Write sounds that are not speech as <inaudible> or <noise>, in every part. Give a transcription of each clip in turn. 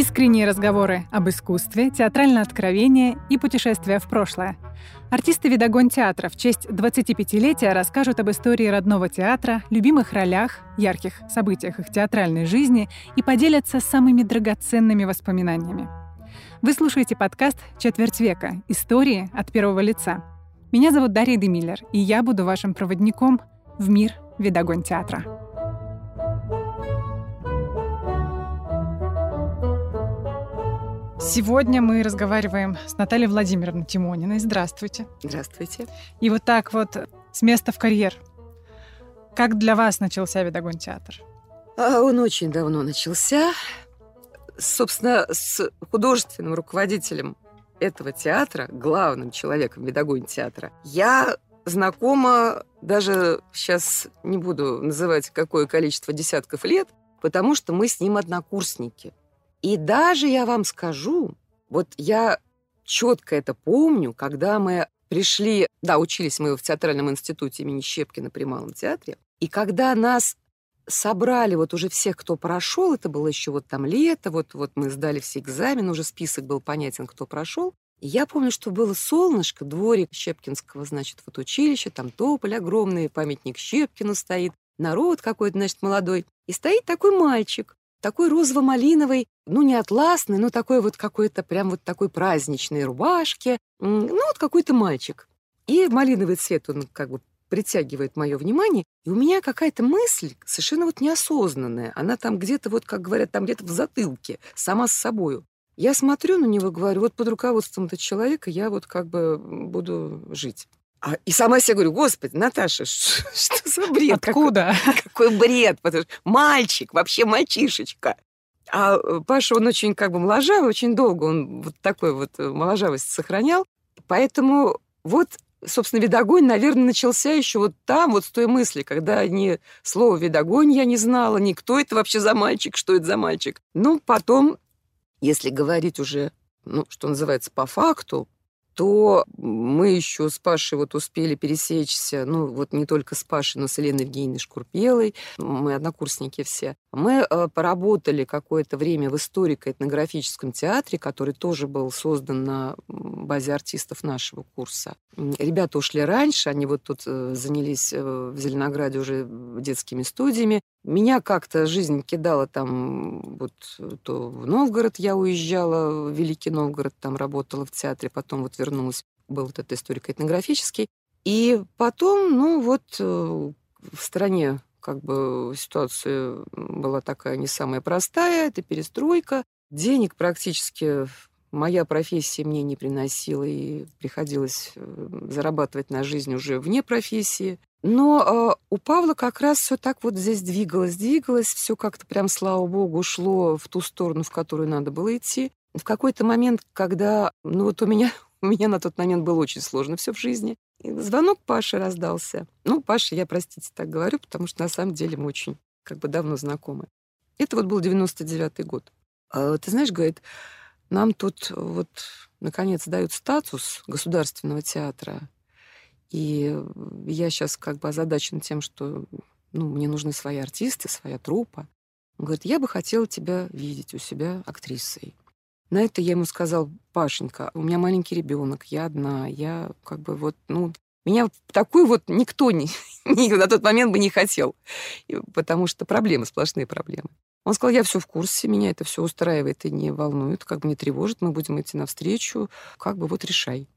Искренние разговоры об искусстве, театральное откровение и путешествия в прошлое. Артисты «Видогон театра» в честь 25-летия расскажут об истории родного театра, любимых ролях, ярких событиях их театральной жизни и поделятся самыми драгоценными воспоминаниями. Вы слушаете подкаст «Четверть века. Истории от первого лица». Меня зовут Дарья Демиллер, и я буду вашим проводником в мир «Видогон театра». Сегодня мы разговариваем с Натальей Владимировной Тимониной. Здравствуйте. Здравствуйте. И вот так вот с места в карьер. Как для вас начался Видогон театр? А он очень давно начался. Собственно, с художественным руководителем этого театра, главным человеком Видогон театра, я знакома даже сейчас не буду называть какое количество десятков лет, потому что мы с ним однокурсники. И даже я вам скажу, вот я четко это помню, когда мы пришли, да, учились мы в театральном институте имени Щепкина при Малом театре, и когда нас собрали вот уже всех, кто прошел, это было еще вот там лето, вот, вот мы сдали все экзамены, уже список был понятен, кто прошел. И я помню, что было солнышко, дворик Щепкинского, значит, вот училище, там тополь огромный, памятник Щепкину стоит, народ какой-то, значит, молодой. И стоит такой мальчик, такой розово-малиновый, ну, не атласный, но такой вот какой-то прям вот такой праздничной рубашке. Ну, вот какой-то мальчик. И малиновый цвет, он как бы притягивает мое внимание, и у меня какая-то мысль совершенно вот неосознанная. Она там где-то, вот как говорят, там где-то в затылке, сама с собою. Я смотрю на него, говорю, вот под руководством этого человека я вот как бы буду жить. А, и сама себе говорю, господи, Наташа, <laughs> что, что за бред? Откуда? Какой, какой бред? Потому что мальчик, вообще мальчишечка. А э, Паша, он очень как бы моложавый, очень долго он вот такой вот э, моложавость сохранял. Поэтому вот, собственно, видогонь, наверное, начался еще вот там, вот с той мысли, когда ни слова видогонь я не знала, ни кто это вообще за мальчик, что это за мальчик. Ну, потом, если говорить уже, ну, что называется, по факту, то мы еще с Пашей вот успели пересечься, ну, вот не только с Пашей, но с Еленой Евгеньевной Шкурпелой, мы однокурсники все. Мы э, поработали какое-то время в историко-этнографическом театре, который тоже был создан на базе артистов нашего курса. Ребята ушли раньше, они вот тут э, занялись э, в Зеленограде уже детскими студиями. Меня как-то жизнь кидала там, вот то в Новгород я уезжала, в Великий Новгород, там работала в театре, потом вот вернулась, был вот этот историко-этнографический. И потом, ну вот э, в стране как бы ситуация была такая не самая простая, это перестройка. Денег практически моя профессия мне не приносила, и приходилось э, зарабатывать на жизнь уже вне профессии. Но э, у Павла как раз все так вот здесь двигалось, двигалось, все как-то прям, слава богу, шло в ту сторону, в которую надо было идти. В какой-то момент, когда, ну вот у меня, <laughs> у меня на тот момент было очень сложно все в жизни, и звонок Паши раздался. Ну, Паша, я, простите, так говорю, потому что на самом деле мы очень как бы давно знакомы. Это вот был 99-й год. А, ты знаешь, говорит, нам тут вот наконец дают статус государственного театра. И я сейчас как бы озадачена тем, что ну, мне нужны свои артисты, своя труппа. Он говорит, я бы хотела тебя видеть у себя актрисой. На это я ему сказал, Пашенька, у меня маленький ребенок, я одна, я как бы вот, ну, меня такой вот никто не, <laughs> не, на тот момент бы не хотел, потому что проблемы, сплошные проблемы. Он сказал, я все в курсе, меня это все устраивает и не волнует, как бы не тревожит, мы будем идти навстречу, как бы вот решай.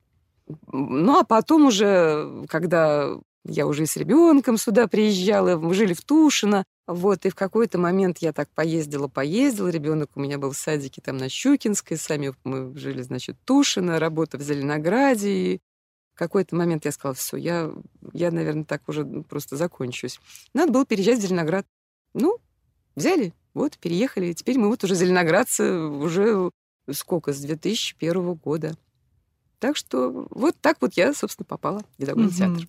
Ну, а потом уже, когда я уже с ребенком сюда приезжала, мы жили в Тушино, вот, и в какой-то момент я так поездила, поездила, ребенок у меня был в садике там на Щукинской, сами мы жили, значит, Тушино, работа в Зеленограде, и в какой-то момент я сказала, все, я, я, наверное, так уже просто закончусь. Надо было переезжать в Зеленоград. Ну, взяли, вот, переехали. И теперь мы вот уже зеленоградцы уже сколько, с 2001 года. Так что вот так вот я, собственно, попала в Педагогный угу. театр.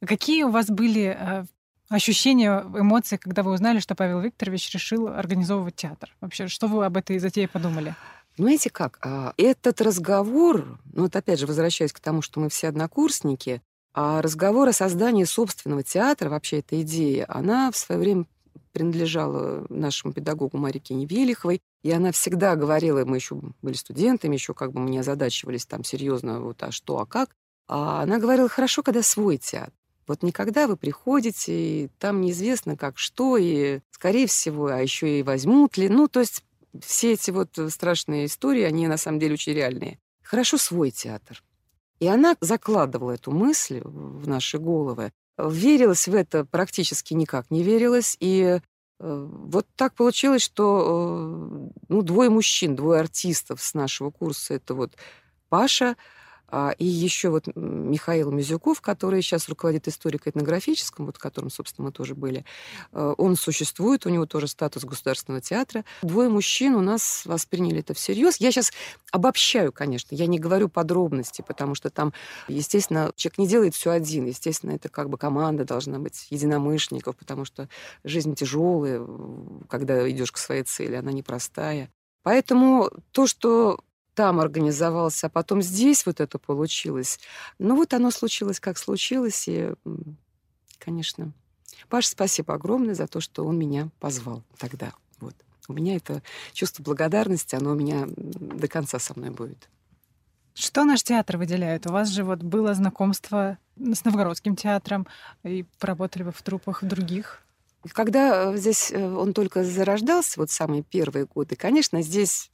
Какие у вас были э, ощущения, эмоции, когда вы узнали, что Павел Викторович решил организовывать театр? Вообще, что вы об этой затее подумали? Знаете как, а, этот разговор, ну вот опять же, возвращаясь к тому, что мы все однокурсники, а разговор о создании собственного театра, вообще эта идея, она в свое время принадлежала нашему педагогу Марике Невелиховой, и она всегда говорила, мы еще были студентами, еще как бы мы не озадачивались там серьезно, вот, а что, а как. А она говорила, хорошо, когда свой театр. Вот никогда вы приходите, и там неизвестно как что, и, скорее всего, а еще и возьмут ли. Ну, то есть все эти вот страшные истории, они на самом деле очень реальные. Хорошо свой театр. И она закладывала эту мысль в наши головы. Верилась в это практически никак не верилась. И э, вот так получилось, что э, ну, двое мужчин, двое артистов с нашего курса, это вот Паша, и еще вот Михаил Мизюков, который сейчас руководит историко-этнографическим, вот в котором, собственно, мы тоже были, э, он существует, у него тоже статус государственного театра. Двое мужчин у нас восприняли это всерьез. Я сейчас обобщаю, конечно, я не говорю подробности, потому что там, естественно, человек не делает все один. Естественно, это как бы команда должна быть единомышленников, потому что жизнь тяжелая, когда идешь к своей цели, она непростая. Поэтому то, что там организовался, а потом здесь вот это получилось. Ну вот оно случилось, как случилось, и, конечно, Паш, спасибо огромное за то, что он меня позвал тогда. Вот. У меня это чувство благодарности, оно у меня до конца со мной будет. Что наш театр выделяет? У вас же вот было знакомство с Новгородским театром, и поработали вы в трупах других. Когда э, здесь э, он только зарождался, вот самые первые годы, конечно, здесь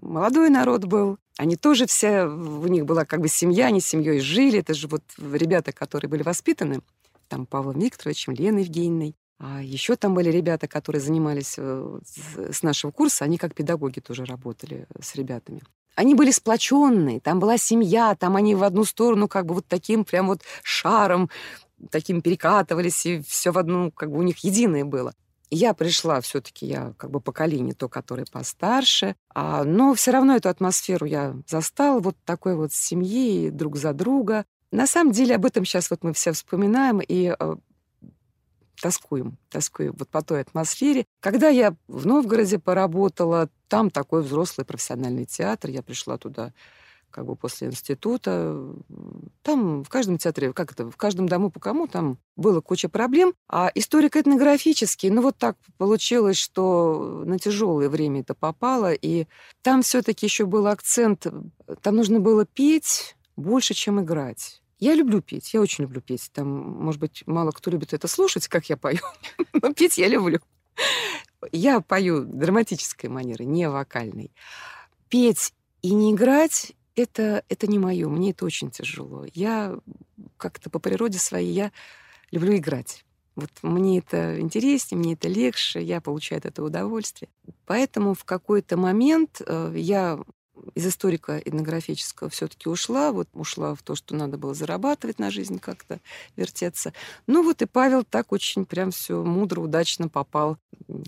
молодой народ был. Они тоже все, у них была как бы семья, они семьей жили. Это же вот ребята, которые были воспитаны, там Павлом Викторовичем, Леной Евгеньевной. А еще там были ребята, которые занимались э, с нашего курса, они как педагоги тоже работали с ребятами. Они были сплоченные, там была семья, там они в одну сторону как бы вот таким прям вот шаром таким перекатывались, и все в одну, как бы у них единое было. Я пришла, все-таки я как бы поколение то, которое постарше, а, но все равно эту атмосферу я застала, вот такой вот семьи, друг за друга. На самом деле об этом сейчас вот мы все вспоминаем и э, тоскуем, тоскуем вот по той атмосфере. Когда я в Новгороде поработала, там такой взрослый профессиональный театр, я пришла туда как бы после института. Там в каждом театре, как это, в каждом дому по кому, там было куча проблем. А историко-этнографический, ну вот так получилось, что на тяжелое время это попало. И там все-таки еще был акцент, там нужно было петь больше, чем играть. Я люблю петь, я очень люблю петь. Там, может быть, мало кто любит это слушать, как я пою, <laughs> но петь я люблю. Я пою драматической манеры, не вокальной. Петь и не играть это, это не мое, мне это очень тяжело. Я как-то по природе своей, я люблю играть. Вот мне это интереснее, мне это легче, я получаю этого удовольствие. Поэтому в какой-то момент э, я из историка этнографического все-таки ушла, вот ушла в то, что надо было зарабатывать на жизнь как-то, вертеться. Ну вот и Павел так очень прям все мудро, удачно попал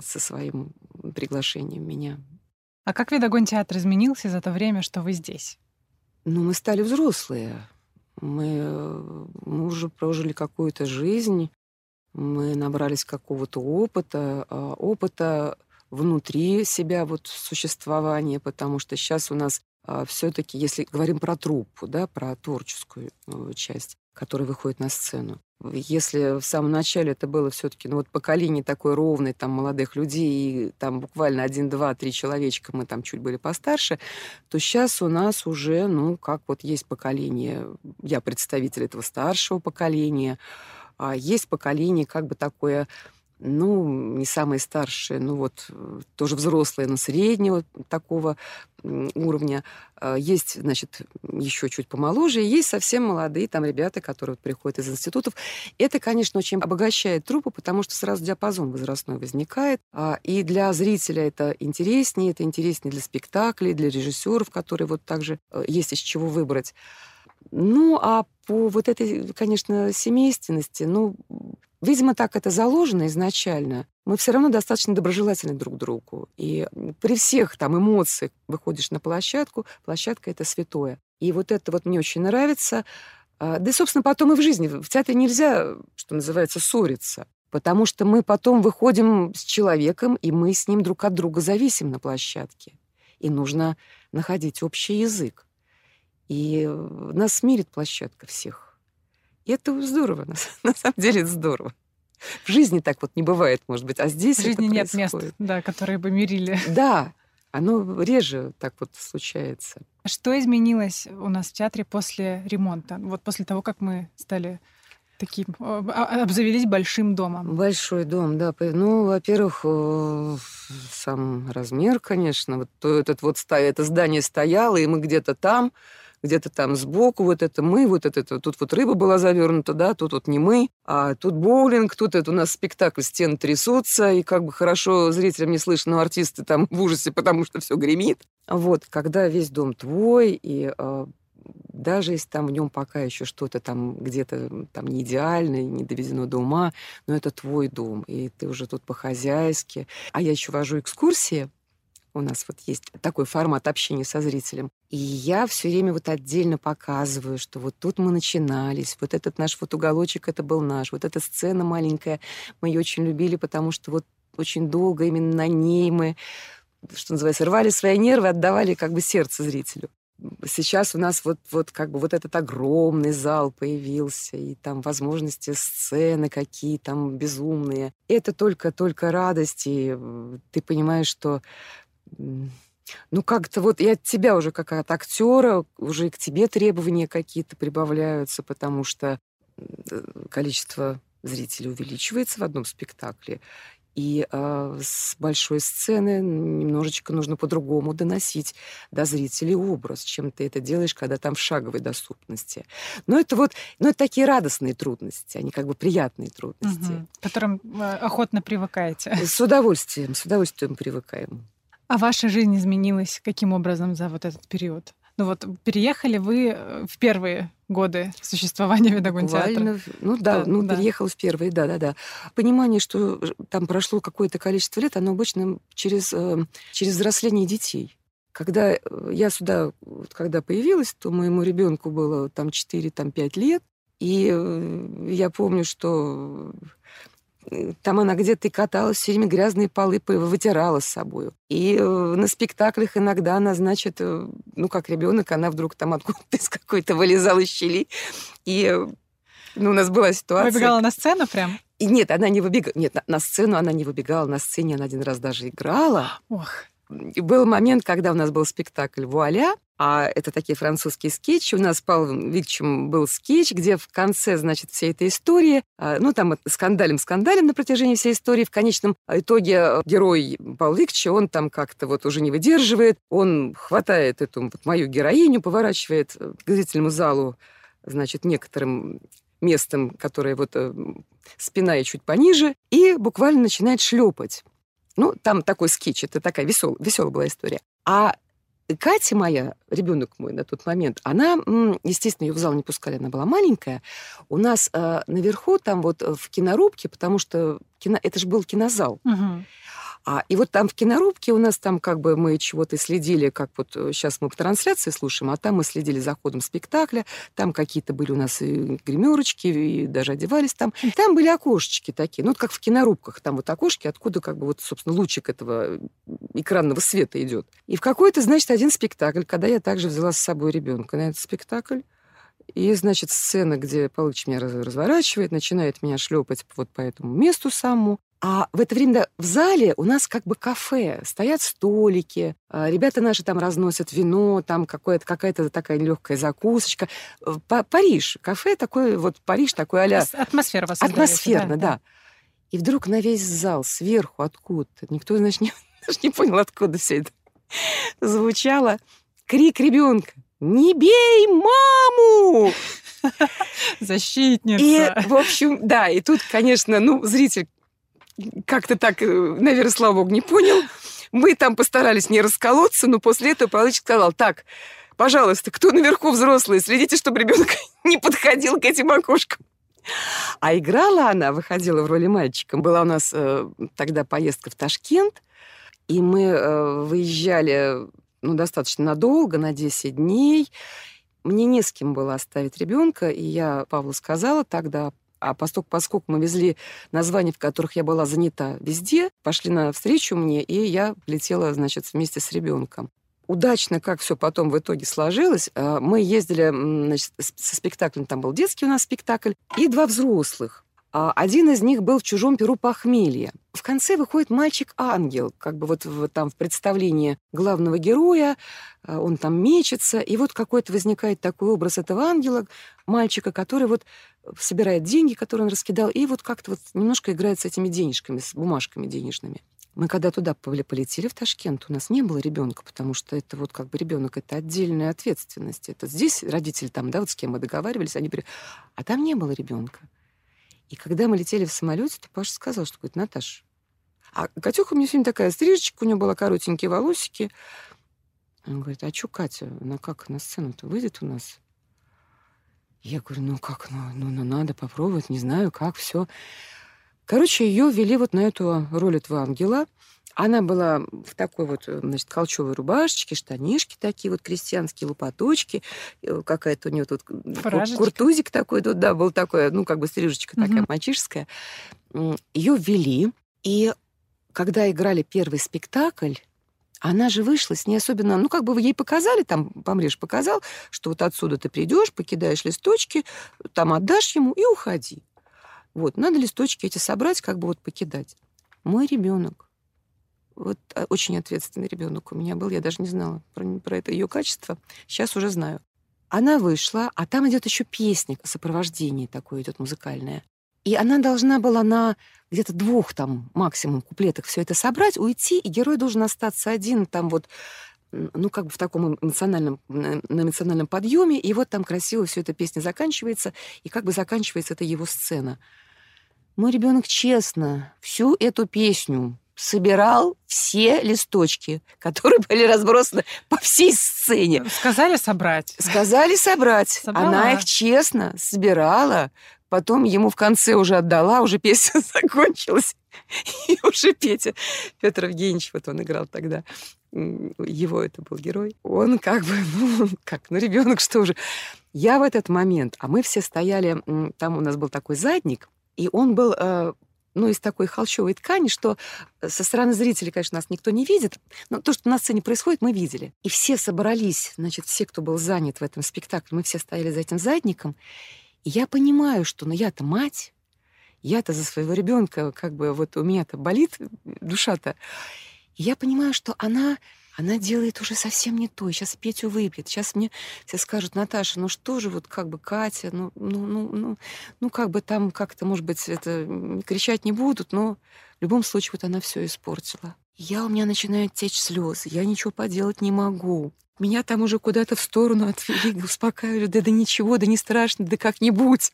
со своим приглашением меня. А как Видогон театр изменился за то время, что вы здесь? Ну, мы стали взрослые. Мы, мы уже прожили какую-то жизнь, мы набрались какого-то опыта, а, опыта внутри себя вот существования, потому что сейчас у нас а, все-таки, если говорим про труппу, да, про творческую э, часть, которая выходит на сцену, если в самом начале это было все-таки, ну вот поколение такое ровное, там молодых людей, и там буквально один, два, три человечка, мы там чуть были постарше, то сейчас у нас уже, ну, как вот есть поколение, я представитель этого старшего поколения, а есть поколение как бы такое ну, не самые старшие, ну вот э, тоже взрослые, но среднего такого уровня. А, есть, значит, еще чуть помоложе, и есть совсем молодые там ребята, которые вот приходят из институтов. Это, конечно, очень обогащает труппу, потому что сразу диапазон возрастной возникает. А, и для зрителя это интереснее, это интереснее для спектаклей, для режиссеров, которые вот также э, есть из чего выбрать. Ну, а по вот этой, конечно, семейственности, ну, Видимо, так это заложено изначально. Мы все равно достаточно доброжелательны друг к другу. И при всех там эмоциях выходишь на площадку, площадка — это святое. И вот это вот мне очень нравится. А, да и, собственно, потом и в жизни. В театре нельзя, что называется, ссориться. Потому что мы потом выходим с человеком, и мы с ним друг от друга зависим на площадке. И нужно находить общий язык. И нас смирит площадка всех. И это здорово, <laughs> на, самом деле это здорово. В жизни так вот не бывает, может быть, а здесь В жизни нет мест, да, которые бы мирили. <laughs> Да, оно реже так вот случается. Что изменилось у нас в театре после ремонта? Вот после того, как мы стали таким, а, а, обзавелись большим домом? Большой дом, да. Ну, во-первых, э, сам размер, конечно. Вот этот вот это здание стояло, и мы где-то там, где-то там сбоку, вот это мы, вот это, это, тут вот рыба была завернута, да, тут вот не мы, а тут боулинг, тут это у нас спектакль, стены трясутся, и как бы хорошо зрителям не слышно, но артисты там в ужасе, потому что все гремит. Вот, когда весь дом твой, и э, даже если там в нем пока еще что-то там где-то там не идеально, не доведено до ума, но это твой дом, и ты уже тут по-хозяйски. А я еще вожу экскурсии, у нас вот есть такой формат общения со зрителем. И я все время вот отдельно показываю, что вот тут мы начинались, вот этот наш вот уголочек, это был наш, вот эта сцена маленькая, мы ее очень любили, потому что вот очень долго именно на ней мы, что называется, рвали свои нервы, отдавали как бы сердце зрителю сейчас у нас вот, вот как бы вот этот огромный зал появился, и там возможности сцены какие там безумные. Это только-только радость, и ты понимаешь, что ну, как-то вот и от тебя уже как от актера, уже и к тебе требования какие-то прибавляются, потому что количество зрителей увеличивается в одном спектакле. И э, с большой сцены немножечко нужно по-другому доносить до зрителей образ, чем ты это делаешь, когда там в шаговой доступности. Но это вот, ну, это такие радостные трудности, они как бы приятные трудности. Угу. К которым а, охотно привыкаете. С удовольствием, с удовольствием привыкаем. А ваша жизнь изменилась каким образом за вот этот период? Ну вот переехали вы э, в первые годы существования Видогон театра. Ну да, да ну да. переехал в первые, да-да-да. Понимание, что там прошло какое-то количество лет, оно обычно через, э, через взросление детей. Когда э, я сюда, когда появилась, то моему ребенку было там 4-5 там, лет, и я помню, что там она где-то и каталась, все время грязные полы вытирала с собой. И э, на спектаклях иногда она, значит, э, ну, как ребенок, она вдруг там откуда-то из какой-то вылезала из щели. И э, ну, у нас была ситуация... Выбегала на сцену прям? И нет, она не выбегала. Нет, на, на сцену она не выбегала. На сцене она один раз даже играла. Ох. Был момент, когда у нас был спектакль «Вуаля», а это такие французские скетчи. У нас с Павлом Викторовичем был скетч, где в конце, значит, всей этой истории, а, ну, там скандалем-скандалем на протяжении всей истории, в конечном итоге герой Павла Викторовича, он там как-то вот уже не выдерживает, он хватает эту вот мою героиню, поворачивает к зрительному залу, значит, некоторым местом, которое вот э, спина и чуть пониже, и буквально начинает шлепать. Ну, там такой скетч, это такая веселая, веселая была история. А Катя моя, ребенок мой на тот момент, она, естественно, ее в зал не пускали, она была маленькая. У нас э, наверху, там вот в кинорубке, потому что кино, это же был кинозал. Угу. А, и вот там в кинорубке у нас там как бы мы чего-то следили, как вот сейчас э, мы по трансляции слушаем, а там мы следили за ходом спектакля, там какие-то были у нас и гримерочки, и даже одевались там. Там были окошечки такие, ну, вот как в кинорубках, там вот окошки, откуда как бы вот, собственно, лучик этого экранного света идет. И в какой-то, значит, один спектакль, когда я также взяла с собой ребенка на этот спектакль, и, значит, сцена, где Павлович меня разворачивает, начинает меня шлепать вот по этому месту самому. А в это время да, в зале у нас как бы кафе, стоят столики, а, ребята наши там разносят вино, там какая-то какая-то такая легкая закусочка. Париж, кафе такой, вот Париж такой а Атмосфера вас Атмосферно, да, да. И вдруг на весь зал сверху откуда-то, никто, значит, не, <laughs> даже не понял, откуда все это звучало, крик ребенка. «Не бей маму!» <laughs> Защитница. И, в общем, да, и тут, конечно, ну, зритель как-то так, э, наверное, слава богу, не понял. Мы там постарались не расколоться, но после этого Павлович сказал, так, пожалуйста, кто наверху взрослые, следите, чтобы ребенок <laughs> не подходил к этим окошкам. А играла она, выходила в роли мальчика. Была у нас э, тогда поездка в Ташкент, и мы э, выезжали ну, достаточно надолго, на 10 дней. Мне не с кем было оставить ребенка, и я Павлу сказала тогда, а поскольку, поскольку мы везли названия, в которых я была занята везде, пошли на встречу мне, и я летела, значит, вместе с ребенком. Удачно, как все потом в итоге сложилось, а, мы ездили значит, со спектаклем, там был детский у нас спектакль, и два взрослых. А один из них был в чужом перу похмелья. В конце выходит мальчик-ангел, как бы вот в, там в представлении главного героя, а, он там мечется, и вот какой-то возникает такой образ этого ангела, мальчика, который вот собирает деньги, которые он раскидал, и вот как-то вот немножко играет с этими денежками, с бумажками денежными. Мы когда туда полетели в Ташкент, у нас не было ребенка, потому что это вот как бы ребенок это отдельная ответственность. Это здесь родители там, да, вот с кем мы договаривались, они при... а там не было ребенка. И когда мы летели в самолете, то Паша сказал, что говорит, Наташ, а Катюха у меня сегодня такая стрижечка, у нее была коротенькие волосики. Он говорит, а что Катя, она как на сцену-то выйдет у нас? Я говорю, ну как, ну, ну, ну надо попробовать, не знаю, как, все. Короче, ее ввели вот на эту роль этого ангела. Она была в такой вот, э, значит, колчевой рубашечке, штанишки такие вот крестьянские, лопаточки, какая-то у нее тут Фражечка. куртузик такой тут, да, был такой, ну, как бы стрижечка угу. такая мальчишеская. Ее ввели, и когда играли первый спектакль, она же вышла с ней особенно, ну, как бы ей показали, там, помрешь показал, что вот отсюда ты придешь, покидаешь листочки, там отдашь ему и уходи. Вот, надо листочки эти собрать, как бы вот покидать. Мой ребенок вот а, очень ответственный ребенок у меня был, я даже не знала про, про это ее качество. Сейчас уже знаю. Она вышла, а там идет еще песня, сопровождение такое идет музыкальное. И она должна была на где-то двух там максимум куплетах все это собрать, уйти, и герой должен остаться один там вот ну, как бы в таком эмоциональном, на эмоциональном подъеме, и вот там красиво все эта песня заканчивается, и как бы заканчивается эта его сцена. Мой ребенок честно всю эту песню собирал все листочки, которые <laughs> были разбросаны по всей сцене. Сказали собрать. Сказали собрать. Собрала. Она их честно собирала, потом ему в конце уже отдала, уже песня <laughs> закончилась. И уже Петя, Петр Евгеньевич, вот он играл тогда, его это был герой. Он как бы, ну, как, ну, ребенок что же. Я в этот момент, а мы все стояли, там у нас был такой задник, и он был э, ну, из такой холщовой ткани, что э, со стороны зрителей, конечно, нас никто не видит, но то, что на сцене происходит, мы видели. И все собрались, значит, все, кто был занят в этом спектакле, мы все стояли за этим задником. И я понимаю, что, ну, я-то мать, я-то за своего ребенка, как бы вот у меня-то болит душа-то. И я понимаю, что она она делает уже совсем не то. Сейчас Петю выпьет. Сейчас мне все скажут, Наташа, ну что же вот как бы Катя, ну, ну, ну, ну, ну как бы там как-то, может быть, это кричать не будут, но в любом случае вот она все испортила. Я у меня начинают течь слезы, я ничего поделать не могу. Меня там уже куда-то в сторону отвели, успокаивали, да, да ничего, да не страшно, да как-нибудь.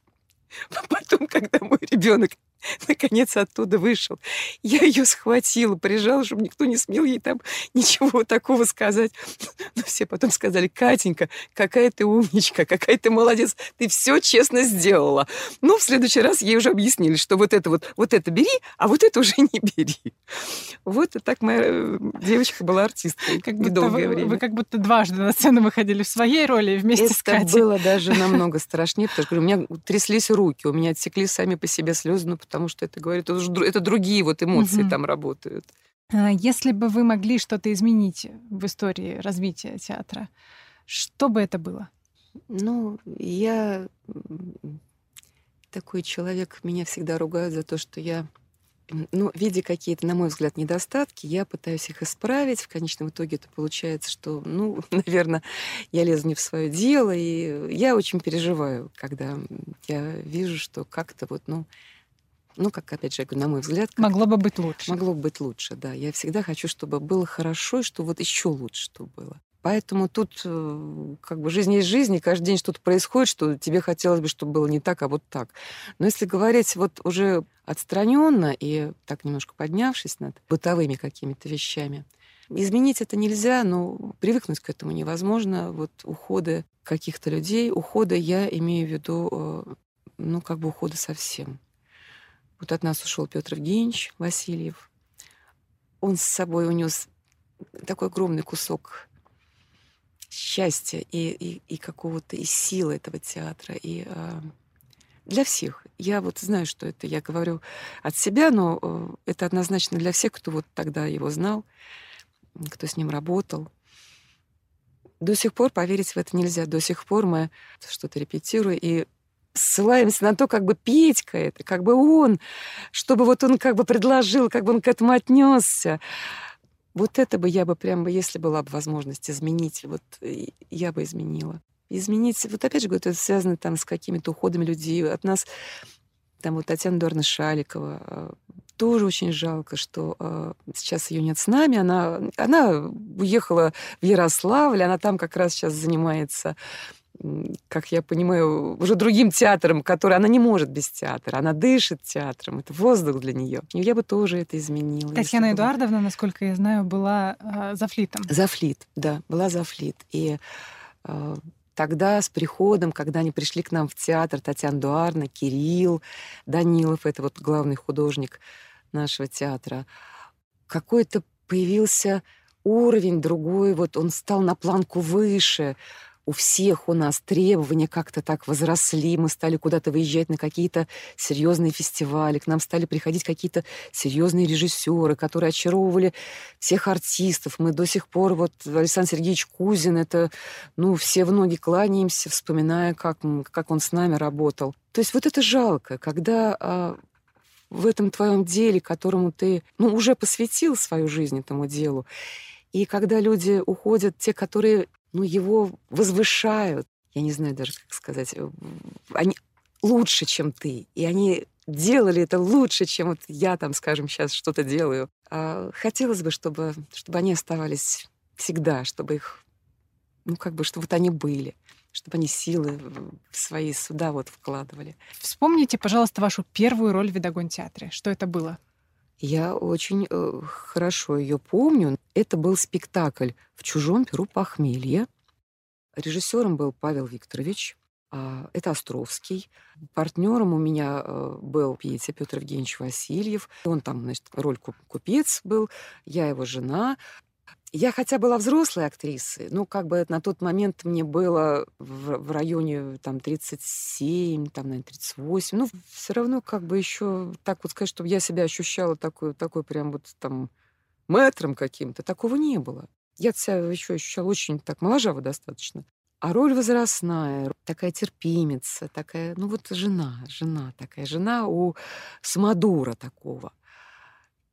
А <laughs> потом, когда мой ребенок <laughs> наконец оттуда вышел. Я ее схватила, прижала, чтобы никто не смел ей там ничего такого сказать. <laughs> Но все потом сказали, Катенька, какая ты умничка, какая ты молодец, ты все честно сделала. Ну, в следующий раз ей уже объяснили, что вот это вот, вот это бери, а вот это уже <laughs> не бери. Вот и так моя э, девочка была артисткой как долгое вы, время. Вы как будто дважды на сцену выходили в своей роли вместе это с Катей. Это было даже намного страшнее, потому что у меня тряслись руки, у меня отсекли сами по себе слезы, ну, потому что это говорит, это, это другие вот эмоции угу. там работают. А если бы вы могли что-то изменить в истории развития театра, что бы это было? Ну, я такой человек, меня всегда ругают за то, что я ну, видя какие-то, на мой взгляд, недостатки, я пытаюсь их исправить. В конечном итоге это получается, что, ну, <laughs> наверное, я лезу не в свое дело, и я очень переживаю, когда я вижу, что как-то вот, ну, ну, как, опять же, на мой взгляд... Могло бы быть лучше. Могло бы быть лучше, да. Я всегда хочу, чтобы было хорошо, и что вот еще лучше, чтобы было. Поэтому тут э, как бы жизнь есть жизнь, и каждый день что-то происходит, что тебе хотелось бы, чтобы было не так, а вот так. Но если говорить вот уже отстраненно и так немножко поднявшись над бытовыми какими-то вещами, изменить это нельзя, но привыкнуть к этому невозможно. Вот уходы каких-то людей, ухода я имею в виду, э, ну, как бы ухода совсем. Вот от нас ушел Петр Евгеньевич Васильев. Он с собой унес такой огромный кусок счастья и, и, и какого-то и силы этого театра. И э, для всех. Я вот знаю, что это я говорю от себя, но э, это однозначно для всех, кто вот тогда его знал, кто с ним работал. До сих пор поверить в это нельзя. До сих пор мы что-то репетируем, и ссылаемся на то, как бы Петька это, как бы он, чтобы вот он как бы предложил, как бы он к этому отнесся. Вот это бы я бы прям бы, если была бы возможность изменить, вот я бы изменила. Изменить, вот опять же, говорю, это связано там с какими-то уходами людей. От нас, там вот Татьяна Дорна Шаликова, э, тоже очень жалко, что э, сейчас ее нет с нами. Она, она уехала в Ярославль, она там как раз сейчас занимается как я понимаю, уже другим театром, который она не может без театра. Она дышит театром, это воздух для нее. Я бы тоже это изменила. Татьяна Эдуардовна, насколько я знаю, была э, за флитом. За флит, да, была за флит. И э, тогда с приходом, когда они пришли к нам в театр, Татьяна Эдуардовна, Кирилл Данилов, это вот главный художник нашего театра, какой-то появился уровень другой, вот он стал на планку выше, у всех у нас требования как-то так возросли, мы стали куда-то выезжать на какие-то серьезные фестивали, к нам стали приходить какие-то серьезные режиссеры, которые очаровывали всех артистов. Мы до сих пор, вот Александр Сергеевич Кузин, это, ну, все в ноги кланяемся, вспоминая, как, как он с нами работал. То есть вот это жалко, когда а, в этом твоем деле, которому ты, ну, уже посвятил свою жизнь этому делу, и когда люди уходят, те, которые ну, его возвышают. Я не знаю даже, как сказать. Э, они лучше, чем ты. И они делали это лучше, чем вот я там, скажем, сейчас что-то делаю. А хотелось бы, чтобы, чтобы они оставались всегда, чтобы их, ну, как бы, чтобы вот они были, чтобы они силы свои суда вот вкладывали. Вспомните, пожалуйста, вашу первую роль в Видогон-театре. Что это было? Я очень э, хорошо ее помню. Это был спектакль в чужом перу похмелье. Режиссером был Павел Викторович. А, это Островский. Партнером у меня э, был Петя Петр Евгеньевич Васильев. Он там, значит, роль купец был, я его жена. Я хотя была взрослой актрисой, ну, как бы на тот момент мне было в, в районе там 37, там, наверное, 38. Ну, все равно как бы еще так вот сказать, чтобы я себя ощущала такой, такой прям вот там мэтром каким-то, такого не было. Я себя еще ощущала очень так моложаво достаточно. А роль возрастная, такая терпимица, такая, ну вот жена, жена такая, жена у самодура такого.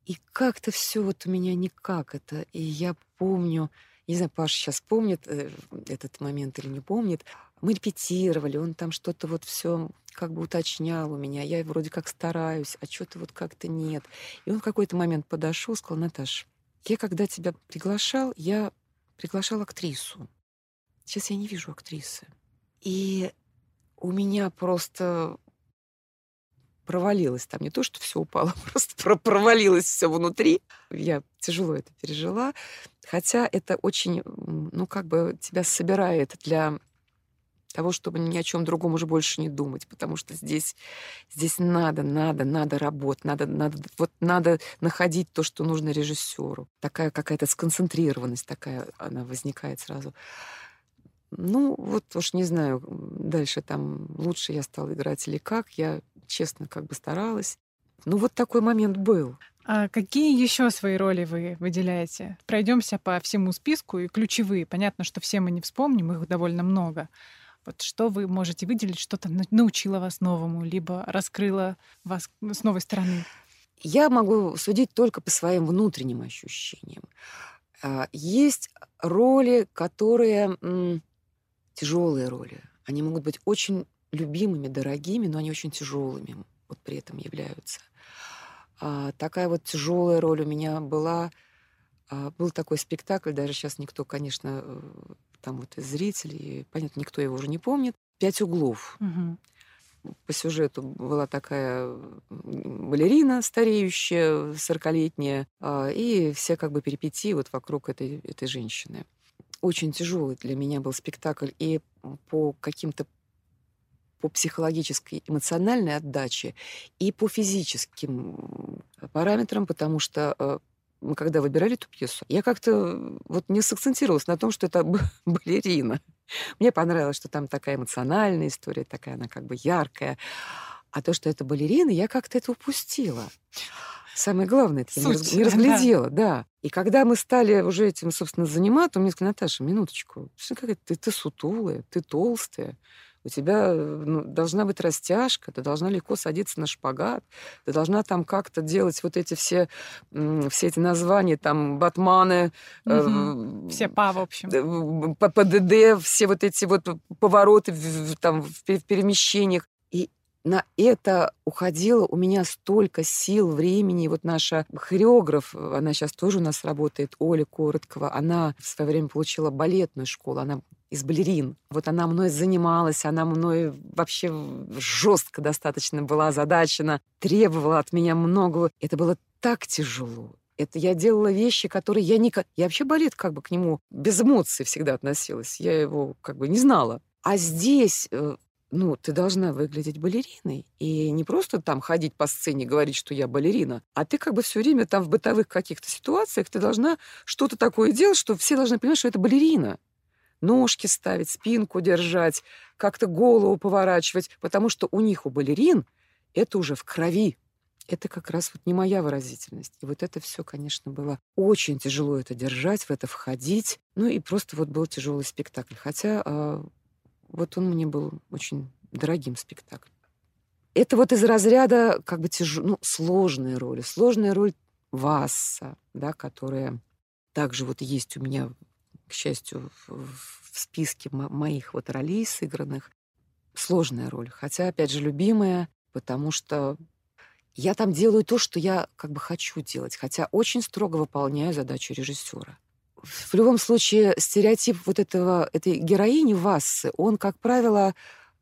И как-то все вот у меня никак это. И я помню, не знаю, Паша сейчас помнит э, этот момент или не помнит. Мы репетировали, он там что-то вот все как бы уточнял у меня. Я вроде как стараюсь, а что-то вот как-то нет. И он в какой-то момент подошел, сказал, Наташ, я когда тебя приглашал, я приглашал актрису. Сейчас я не вижу актрисы. И у меня просто провалилось там. Не то, что все упало, <laughs> просто провалилось все внутри. Я тяжело это пережила. Хотя это очень, ну, как бы тебя собирает для того, чтобы ни о чем другом уже больше не думать, потому что здесь, здесь надо, надо, надо работать, надо, надо, вот надо находить то, что нужно режиссеру. Такая какая-то сконцентрированность такая, она возникает сразу. Ну, вот уж не знаю, дальше там лучше я стала играть или как. Я честно как бы старалась. Ну, вот такой момент был. А какие еще свои роли вы выделяете? Пройдемся по всему списку и ключевые. Понятно, что все мы не вспомним, их довольно много. Вот что вы можете выделить, что то научило вас новому, либо раскрыло вас с новой стороны? Я могу судить только по своим внутренним ощущениям. А, есть роли, которые тяжелые роли. Они могут быть очень любимыми, дорогими, но они очень тяжелыми вот при этом являются. А, такая вот тяжелая роль у меня была. А, был такой спектакль, даже сейчас никто, конечно, э, там вот из зрителей, понятно, никто его уже не помнит. «Пять углов». Угу. По сюжету была такая балерина стареющая, сорокалетняя, а, и все как бы перипетии вот вокруг этой, этой женщины очень тяжелый для меня был спектакль и по каким-то по психологической, эмоциональной отдаче и по физическим параметрам, потому что э, мы когда выбирали эту пьесу, я как-то вот не сакцентировалась на том, что это <laughs> балерина. Мне понравилось, что там такая эмоциональная история, такая она как бы яркая. А то, что это балерина, я как-то это упустила. Самое главное, это Суть, не, разглядела, да. да. И когда мы стали уже этим, собственно, заниматься, он мне сказал, Наташа, минуточку, что какая ты, ты сутулая, ты толстая, У тебя ну, должна быть растяжка, ты должна легко садиться на шпагат, ты должна там как-то делать вот эти все, все эти названия, там, батманы. Угу. Э, все па, в общем. ПДД, все вот эти вот повороты в, там, в перемещениях. И на это уходило у меня столько сил, времени. Вот наша хореограф, она сейчас тоже у нас работает, Оля Короткова, она в свое время получила балетную школу, она из балерин. Вот она мной занималась, она мной вообще жестко достаточно была озадачена, требовала от меня многого. Это было так тяжело. Это я делала вещи, которые я никак... Я вообще балет как бы к нему без эмоций всегда относилась. Я его как бы не знала. А здесь э, ну, ты должна выглядеть балериной. И не просто там ходить по сцене говорить, что я балерина, а ты как бы все время там в бытовых каких-то ситуациях ты должна что-то такое делать, что все должны понимать, что это балерина. Ножки ставить, спинку держать, как-то голову поворачивать, потому что у них, у балерин, это уже в крови. Это как раз вот не моя выразительность. И вот это все, конечно, было очень тяжело это держать, в это входить. Ну и просто вот был тяжелый спектакль. Хотя а, вот он мне был очень дорогим спектаклем. Это вот из разряда как бы тяж... ну, сложные роли. Сложная роль Васса, да, которая также вот есть у меня, к счастью, в, списке моих вот ролей сыгранных. Сложная роль, хотя, опять же, любимая, потому что я там делаю то, что я как бы хочу делать, хотя очень строго выполняю задачу режиссера в любом случае стереотип вот этого, этой героини Вассы, он, как правило,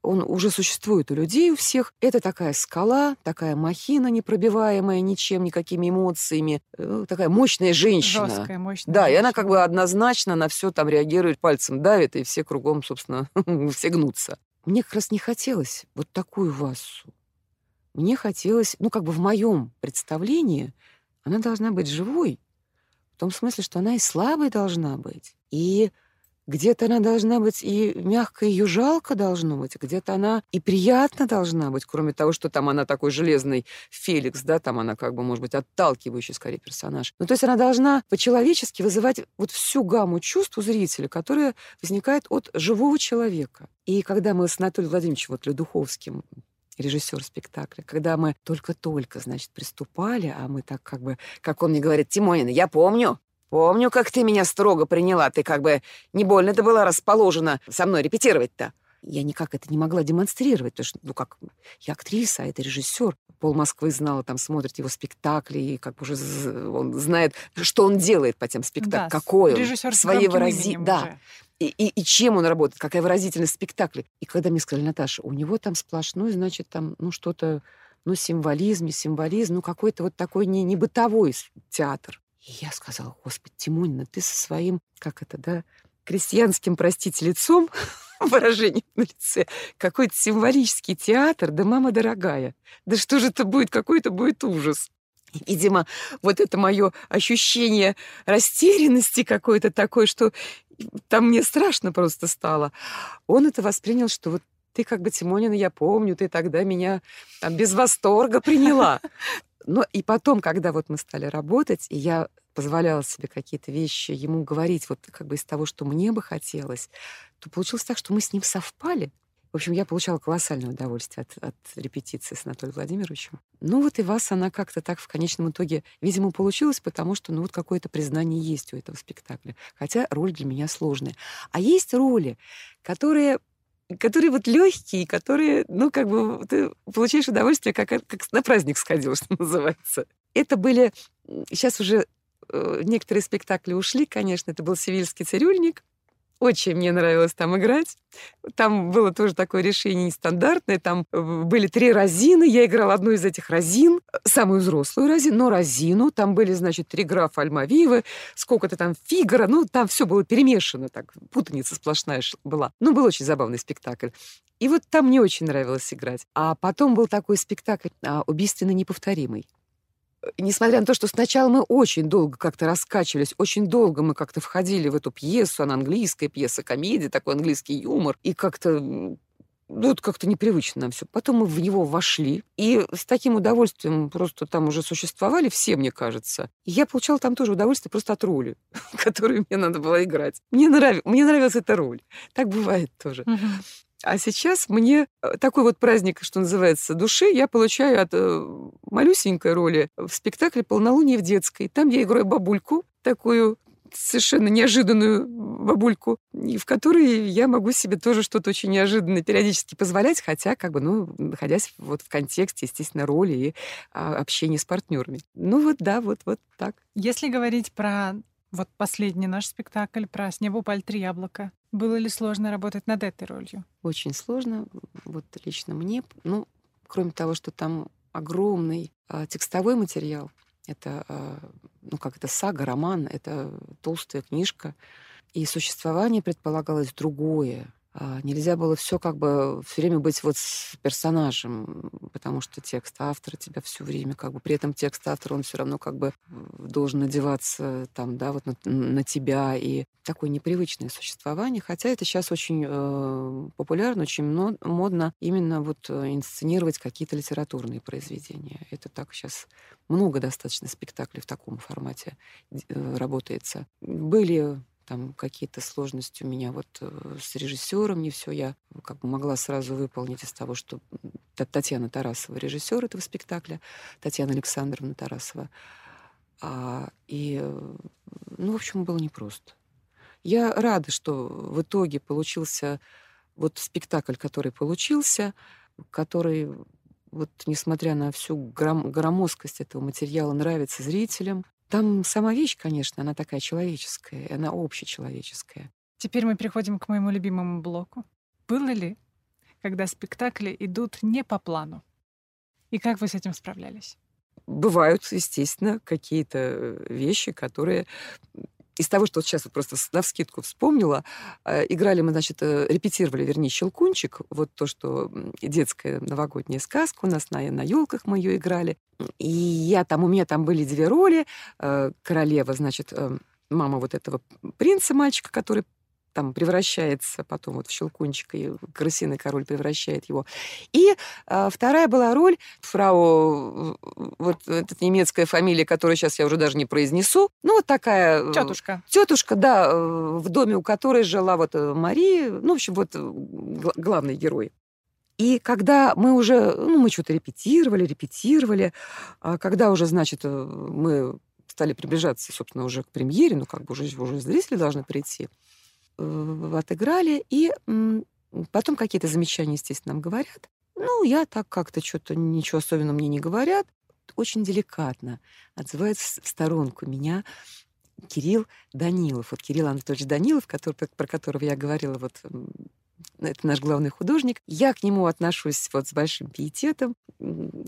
он уже существует у людей, у всех. Это такая скала, такая махина непробиваемая ничем, никакими эмоциями, э, такая мощная женщина. Жесткая, мощная. Да, женщина. и она как бы однозначно на все там реагирует, пальцем давит, и все кругом, собственно, <laughs> все гнутся. Мне как раз не хотелось вот такую Вассу. Мне хотелось, ну, как бы в моем представлении, она должна быть живой, в том смысле, что она и слабой должна быть, и где-то она должна быть и мягко, ее жалко должно быть, где-то она и приятно должна быть, кроме того, что там она такой железный Феликс, да, там она как бы, может быть, отталкивающий скорее персонаж. Ну, то есть она должна по-человечески вызывать вот всю гамму чувств у зрителя, которая возникает от живого человека. И когда мы с Анатолием Владимировичем вот Людуховским режиссер спектакля, когда мы только-только, значит, приступали, а мы так как бы, как он мне говорит, Тимонина, я помню, помню, как ты меня строго приняла, ты как бы не больно ты была расположена со мной репетировать-то. Я никак это не могла демонстрировать, потому что, ну как, я актриса, а это режиссер. Пол Москвы знала, там смотрит его спектакли, и как уже он знает, что он делает по тем спектаклям, да, какой он, своей вырази... Да. Уже и, и, и чем он работает, какая выразительность спектакля. И когда мне сказали, Наташа, у него там сплошной, значит, там, ну, что-то, ну, символизм, символизм, ну, какой-то вот такой не, не бытовой театр. И я сказала, Господи, Тимонина, ты со своим, как это, да, крестьянским, простите, лицом, <laughs> выражением на лице, какой-то символический театр, да мама дорогая, да что же это будет, какой это будет ужас. Видимо, вот это мое ощущение растерянности какой-то такой, что там мне страшно просто стало. Он это воспринял, что вот ты как бы, Тимонина, я помню, ты тогда меня там без восторга приняла. <laughs> Но и потом, когда вот мы стали работать, и я позволяла себе какие-то вещи ему говорить вот как бы из того, что мне бы хотелось, то получилось так, что мы с ним совпали. В общем, я получала колоссальное удовольствие от, от репетиции с Анатолием Владимировичем. Ну вот и вас она как-то так в конечном итоге, видимо, получилась, потому что ну вот какое-то признание есть у этого спектакля. Хотя роль для меня сложная. А есть роли, которые которые вот легкие, которые, ну, как бы ты получаешь удовольствие, как, как на праздник сходил, <laughs> что называется. Это были... Сейчас уже э, некоторые спектакли ушли, конечно. Это был «Севильский цирюльник», очень мне нравилось там играть. Там было тоже такое решение нестандартное. Там э, были три разины. Я играла одну из этих разин, самую взрослую разину, но разину. Там были, значит, три графа Альмавивы, сколько-то там Фигара. Ну, там все было перемешано, так, путаница сплошная была. Ну, был очень забавный спектакль. И вот там мне очень нравилось играть. А потом был такой спектакль а, «Убийственно неповторимый» несмотря на то, что сначала мы очень долго как-то раскачивались, очень долго мы как-то входили в эту пьесу, она английская пьеса, комедия, такой английский юмор, и как-то ну, это как-то непривычно нам все. Потом мы в него вошли, и с таким удовольствием просто там уже существовали все, мне кажется. И я получала там тоже удовольствие просто от роли, <laughs> которую мне надо было играть. Мне, нрав... мне нравилась эта роль. Так бывает тоже. А сейчас мне э, такой вот праздник, что называется, души, я получаю от э, малюсенькой роли в спектакле «Полнолуние в детской». Там я играю бабульку, такую совершенно неожиданную бабульку, и в которой я могу себе тоже что-то очень неожиданное периодически позволять, хотя, как бы, ну, находясь вот в контексте, естественно, роли и а, общения с партнерами. Ну вот, да, вот, вот так. Если говорить про вот последний наш спектакль про «С неба упали три яблока», было ли сложно работать над этой ролью? Очень сложно, вот лично мне. Ну, кроме того, что там огромный а, текстовой материал, это, а, ну, как это, сага, роман, это толстая книжка. И существование предполагалось другое. А, нельзя было все как бы все время быть вот с персонажем, потому что текст автора тебя все время как бы при этом текст автора он все равно как бы должен надеваться там да вот на, на тебя и такое непривычное существование, хотя это сейчас очень э, популярно, очень модно именно вот э, инсценировать какие-то литературные произведения. Это так сейчас много достаточно спектаклей в таком формате э, работается. Были там какие-то сложности у меня вот э, с режиссером, не все я как бы могла сразу выполнить из того, что Татьяна Тарасова режиссер этого спектакля, Татьяна Александровна Тарасова. А, и, ну, в общем, было непросто. Я рада, что в итоге получился вот спектакль, который получился, который вот несмотря на всю гром громоздкость этого материала, нравится зрителям. Там сама вещь, конечно, она такая человеческая, она общечеловеческая. Теперь мы переходим к моему любимому блоку. Было ли, когда спектакли идут не по плану? И как вы с этим справлялись? Бывают, естественно, какие-то э, вещи, которые из того, что вот сейчас вот просто на вскидку вспомнила, э, играли мы, значит, э, репетировали, вернее, «Щелкунчик», вот то, что детская новогодняя сказка, у нас на, на елках мы ее играли. И я там, у меня там были две роли. Э, королева, значит, мама вот этого принца, мальчика, который там превращается потом вот в щелкунчика, и крысиный король превращает его. И а, вторая была роль фрау, вот эта немецкая фамилия, которую сейчас я уже даже не произнесу, ну вот такая... Э, тетушка. Тетушка, да, э, в доме, у которой жила вот э, Мария, ну, в общем, вот главный герой. И когда мы уже, ну, мы что-то репетировали, репетировали, а когда уже, значит, мы стали приближаться, собственно, уже к премьере, ну, как бы уже, уже зрители должны прийти, Э, отыграли, и потом какие-то замечания, естественно, нам говорят. Ну, я так как-то что-то ничего особенного мне не говорят. Очень деликатно отзывается в сторонку меня Кирилл Данилов. Вот Кирилл Анатольевич Данилов, который, про которого я говорила, вот это наш главный художник. Я к нему отношусь вот с большим пиететом,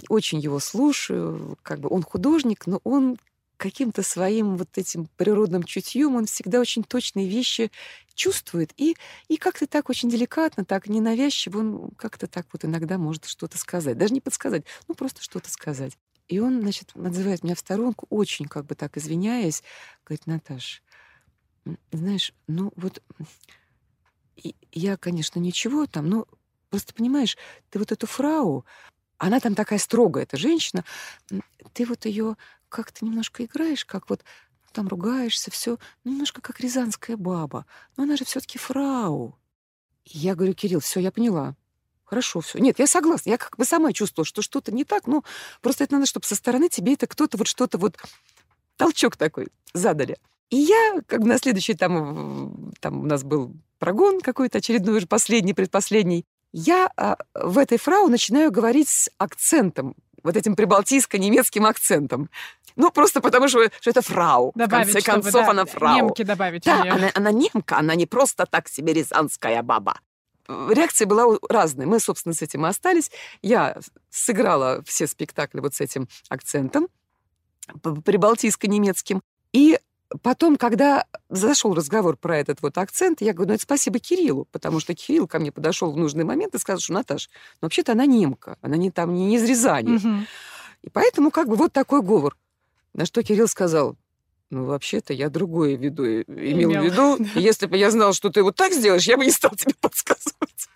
очень его слушаю. Как бы он художник, но он каким-то своим вот этим природным чутьем он всегда очень точные вещи чувствует и, и как-то так очень деликатно, так ненавязчиво он как-то так вот иногда может что-то сказать. Даже не подсказать, ну просто что-то сказать. И он, значит, отзывает меня в сторонку, очень как бы так извиняясь, говорит, Наташ, знаешь, ну вот я, конечно, ничего там, но просто понимаешь, ты вот эту фрау, она там такая строгая, эта женщина, ты вот ее как-то немножко играешь, как вот там ругаешься, все, ну, немножко как рязанская баба. Но она же все-таки фрау. И я говорю, Кирилл, все, я поняла. Хорошо, все. Нет, я согласна. Я как бы сама чувствовала, что что-то не так. Ну, просто это надо, чтобы со стороны тебе это кто-то вот что-то вот толчок такой задали. И я, как бы на следующий там, там у нас был прогон какой-то очередной, уже последний, предпоследний, я а, в этой фрау начинаю говорить с акцентом вот этим прибалтийско-немецким акцентом. Ну, просто потому что, что это фрау. Добавить, в конце концов, да, она фрау. Немки добавить. Да, она, она немка, она не просто так себе рязанская баба. Реакция была разная. Мы, собственно, с этим и остались. Я сыграла все спектакли вот с этим акцентом прибалтийско-немецким. И Потом, когда зашел разговор про этот вот акцент, я говорю, ну это спасибо Кириллу, потому что Кирилл ко мне подошел в нужный момент и сказал, что Наташ, ну вообще-то она немка, она не там не из Рязани. Угу. И поэтому как бы вот такой говор. На что Кирилл сказал, ну, вообще-то я другое виду, э, имел, имел. в виду. <laughs> Да. Если бы я знал, что ты вот так сделаешь, я бы не стал тебе <laughs> подсказывать.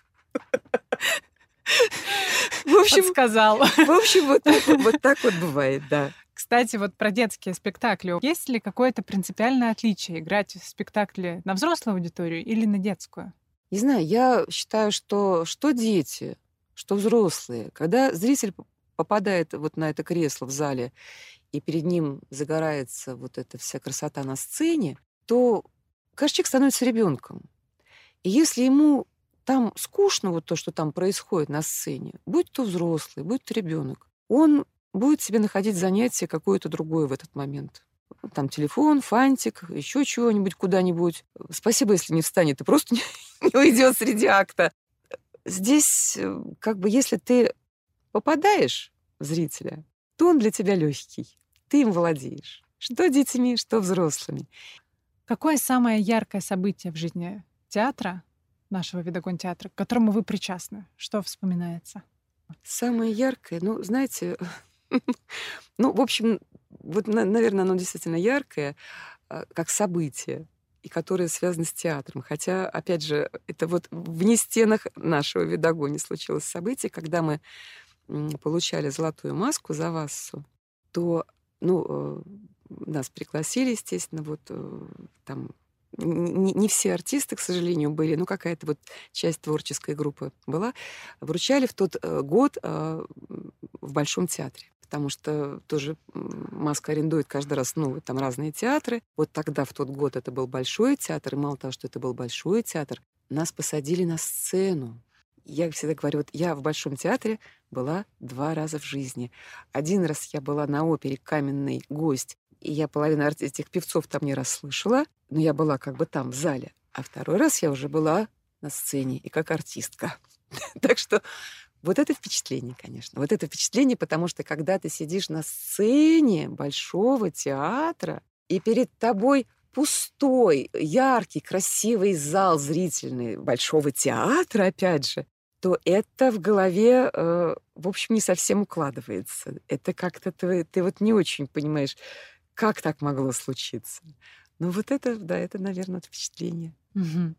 В общем, сказал. В общем, вот так, вот так вот бывает, да. Кстати, вот про детские спектакли. Есть ли какое-то принципиальное отличие играть в спектакле на взрослую аудиторию или на детскую? Не знаю, я считаю, что что дети, что взрослые, когда зритель попадает вот на это кресло в зале, и перед ним загорается вот эта вся красота на сцене, то каждый человек становится ребенком. И если ему там скучно вот то, что там происходит на сцене, будь то взрослый, будь то ребенок, он будет себе находить занятие какое-то другое в этот момент. Там телефон, фантик, еще чего-нибудь куда-нибудь. Спасибо, если не встанет и просто <laughs> не, не уйдет среди акта. Здесь, э, как бы, если ты попадаешь в зрителя, то он для тебя легкий. Ты им владеешь. Что детьми, что взрослыми. Какое самое яркое событие в жизни театра, нашего видогон театра, к которому вы причастны? Что вспоминается? Самое яркое, ну, знаете, <laughs> ну, в общем, вот, наверное, оно действительно яркое, а, как событие, и которое связано с театром. Хотя, опять же, это вот вне стенах нашего видогони случилось событие, когда мы получали золотую маску за Вассу, то, ну, э, нас пригласили, естественно, вот э, там не, не все артисты, к сожалению, были, ну какая-то вот часть творческой группы была, вручали в тот э, год в Большом театре потому что тоже Маска арендует каждый раз, ну, там разные театры. Вот тогда, в тот год, это был Большой театр, и мало того, что это был Большой театр, нас посадили на сцену. Я всегда говорю, вот я в Большом театре была два раза в жизни. Один раз я была на опере «Каменный гость», и я половину этих певцов там не расслышала, но я была как бы там, в зале. А второй раз я уже была на сцене и как артистка. <laughs> так что вот это впечатление, конечно. Вот это впечатление, потому что когда ты сидишь на сцене большого театра, и перед тобой пустой, яркий, красивый зал зрительный большого театра, опять же, то это в голове, э, в общем, не совсем укладывается. Это как-то ты, ты вот не очень понимаешь, как так могло случиться. Ну вот это, да, это, наверное, впечатление. Угу.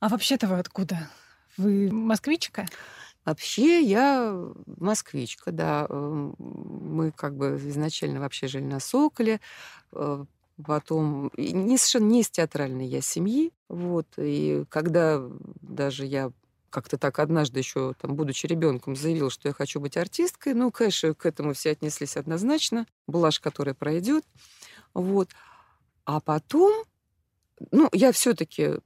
А вообще-то вы откуда? Вы москвичка? Вообще я москвичка, да. Эм, мы как бы изначально вообще жили на Соколе, э, потом не совершенно не из театральной я семьи, вот. И когда даже я как-то так однажды еще, там, будучи ребенком, заявил, что я хочу быть артисткой. Ну, конечно, к этому все отнеслись однозначно. Блажь, которая пройдет. Вот. А потом, ну, я все-таки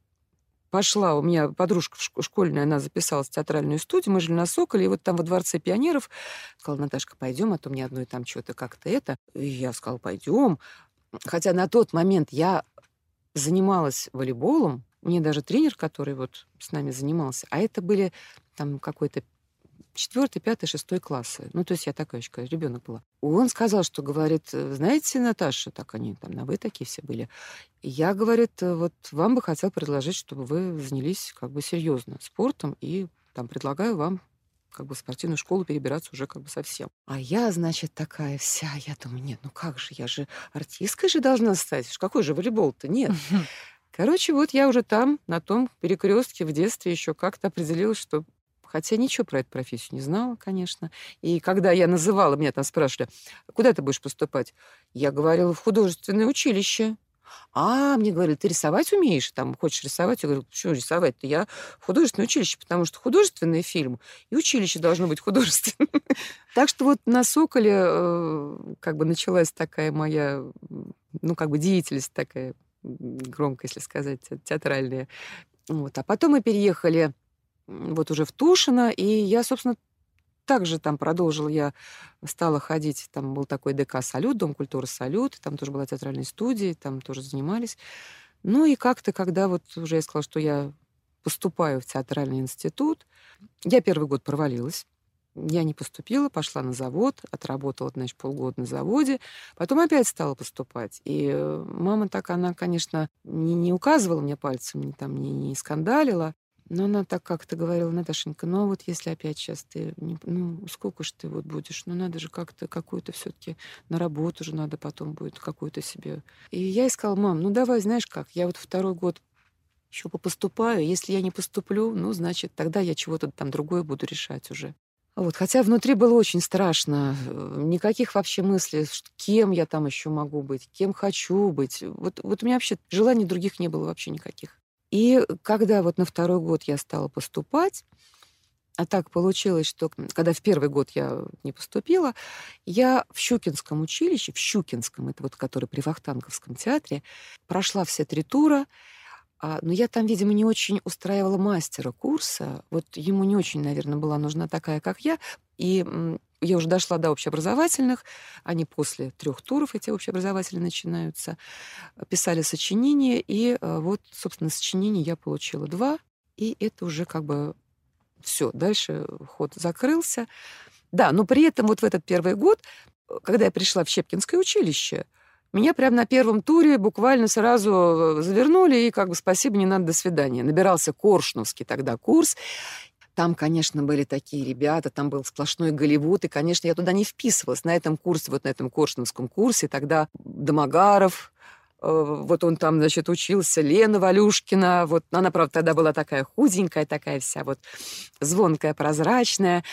пошла, у меня подружка школьная, она записалась в театральную студию, мы жили на Соколе, и вот там во Дворце пионеров сказала, Наташка, пойдем, а то мне одной там что-то как-то это. И я сказала, пойдем. Хотя на тот момент я занималась волейболом, мне даже тренер, который вот с нами занимался, а это были там какой-то четвертый, пятый, шестой классы. Ну, то есть я такая еще ребенок была. Он сказал, что, говорит, знаете, Наташа, так они там на вы такие все были. Я, говорит, вот вам бы хотел предложить, чтобы вы занялись как бы серьезно спортом, и там предлагаю вам как бы в спортивную школу перебираться уже как бы совсем. А я, значит, такая вся, я думаю, нет, ну как же, я же артисткой же должна стать. Какой же волейбол-то? Нет. Короче, вот я уже там, на том перекрестке в детстве еще как-то определилась, что Хотя ничего про эту профессию не знала, конечно. И когда я называла, меня там спрашивали, куда ты будешь поступать? Я говорила, в художественное училище. А, мне говорили, ты рисовать умеешь? Там, хочешь рисовать? Я говорю, почему рисовать-то? Я в художественное училище, потому что художественный фильм и училище должно быть художественным. <laughs> Так что вот на «Соколе» э, как бы началась такая моя, ну, как бы деятельность такая, громко, если сказать, театральная. Вот. А потом мы переехали вот уже в Тушино, и я, собственно, также там продолжила, я стала ходить, там был такой ДК «Салют», Дом культуры «Салют», там тоже была театральная студия, там тоже занимались. Ну и как-то, когда вот уже я сказала, что я поступаю в театральный институт, я первый год провалилась. Я не поступила, пошла на завод, отработала, значит, полгода на заводе, потом опять стала поступать. И э, мама так, она, конечно, не, не указывала мне пальцем, не, там, не, не скандалила, но она так как-то говорила, Наташенька, ну а вот если опять сейчас ты, не, ну сколько ж ты вот будешь, ну надо же как-то какую-то все таки на работу же надо потом будет какую-то себе. И я искала, мам, ну давай, знаешь как, я вот второй год еще поступаю, если я не поступлю, ну, значит, тогда я чего-то там другое буду решать уже. Вот, хотя внутри было очень страшно. Никаких вообще мыслей, кем я там еще могу быть, кем хочу быть. Вот, вот у меня вообще желаний других не было вообще никаких. И когда вот на второй год я стала поступать, а так получилось, что когда в первый год я не поступила, я в Щукинском училище, в Щукинском, это вот который при Вахтанговском театре, прошла все три тура, а, но я там, видимо, не очень устраивала мастера курса. Вот ему не очень, наверное, была нужна такая, как я. И я уже дошла до общеобразовательных. Они после трех туров, эти общеобразовательные, начинаются. Писали сочинения. И а, вот, собственно, сочинений я получила два. И это уже как бы все. Дальше ход закрылся. Да, но при этом вот в этот первый год, когда я пришла в Щепкинское училище, меня прямо на первом туре буквально сразу э, завернули, и как бы спасибо, не надо, до свидания. Набирался Коршуновский тогда курс. Там, конечно, были такие ребята, там был сплошной Голливуд, и, конечно, я туда не вписывалась. На этом курсе, вот на этом Коршуновском курсе тогда Домогаров, э, вот он там, значит, учился, Лена Валюшкина, вот она, правда, тогда была такая худенькая, такая вся вот звонкая, прозрачная.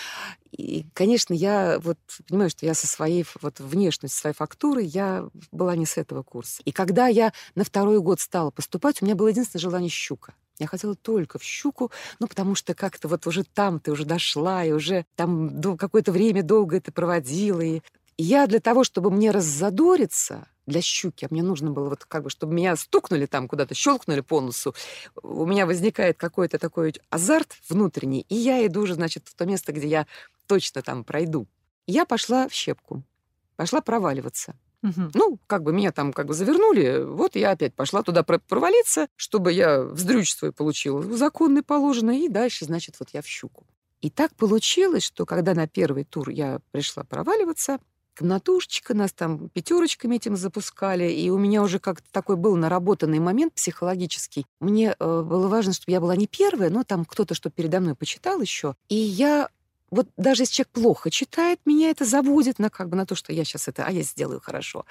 И, конечно, я вот понимаю, что я со своей вот внешностью, своей фактурой, я была не с этого курса. И когда я на второй год стала поступать, у меня было единственное желание щука. Я хотела только в щуку, ну, потому что как-то вот уже там ты уже дошла, и уже там какое-то время долго это проводила. И я для того, чтобы мне раззадориться, для щуки, а мне нужно было вот как бы, чтобы меня стукнули там куда-то, щелкнули по носу, у меня возникает какой-то такой азарт внутренний, и я иду уже, значит, в то место, где я точно там пройду. Я пошла в щепку, пошла проваливаться. Ну, как бы меня там как бы завернули, вот я опять пошла туда провалиться, чтобы я вздрючь свой получила законный положенное, и дальше, значит, вот я в щуку. И так получилось, что когда на первый тур я пришла проваливаться, комнатушечка, нас там пятерочками этим запускали, и у меня уже как-то такой был наработанный момент психологический. Мне э, было важно, чтобы я была не первая, но там кто-то, что передо мной почитал еще, и я вот даже если человек плохо читает, меня это заводит на как бы на то, что я сейчас это, а я сделаю хорошо.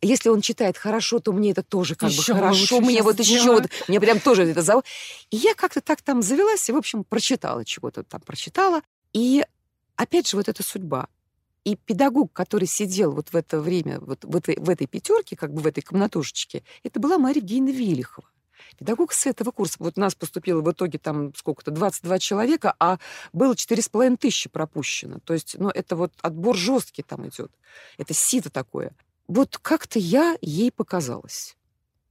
Если он читает хорошо, то мне это тоже как еще бы хорошо. Мне вот сделаю. еще вот, мне прям тоже это заводит. И я как-то так там завелась и, в общем, прочитала чего-то там, прочитала. И опять же вот эта судьба. И педагог, который сидел вот в это время вот в этой, в этой пятерке, как бы в этой комнатушечке, это была Мария Евгеньевна Вилихова. Педагог с этого курса. Вот нас поступило в итоге там сколько-то, 22 человека, а было 4,5 тысячи пропущено. То есть, ну, это вот отбор жесткий там идет. Это сито такое. Вот как-то я ей показалась.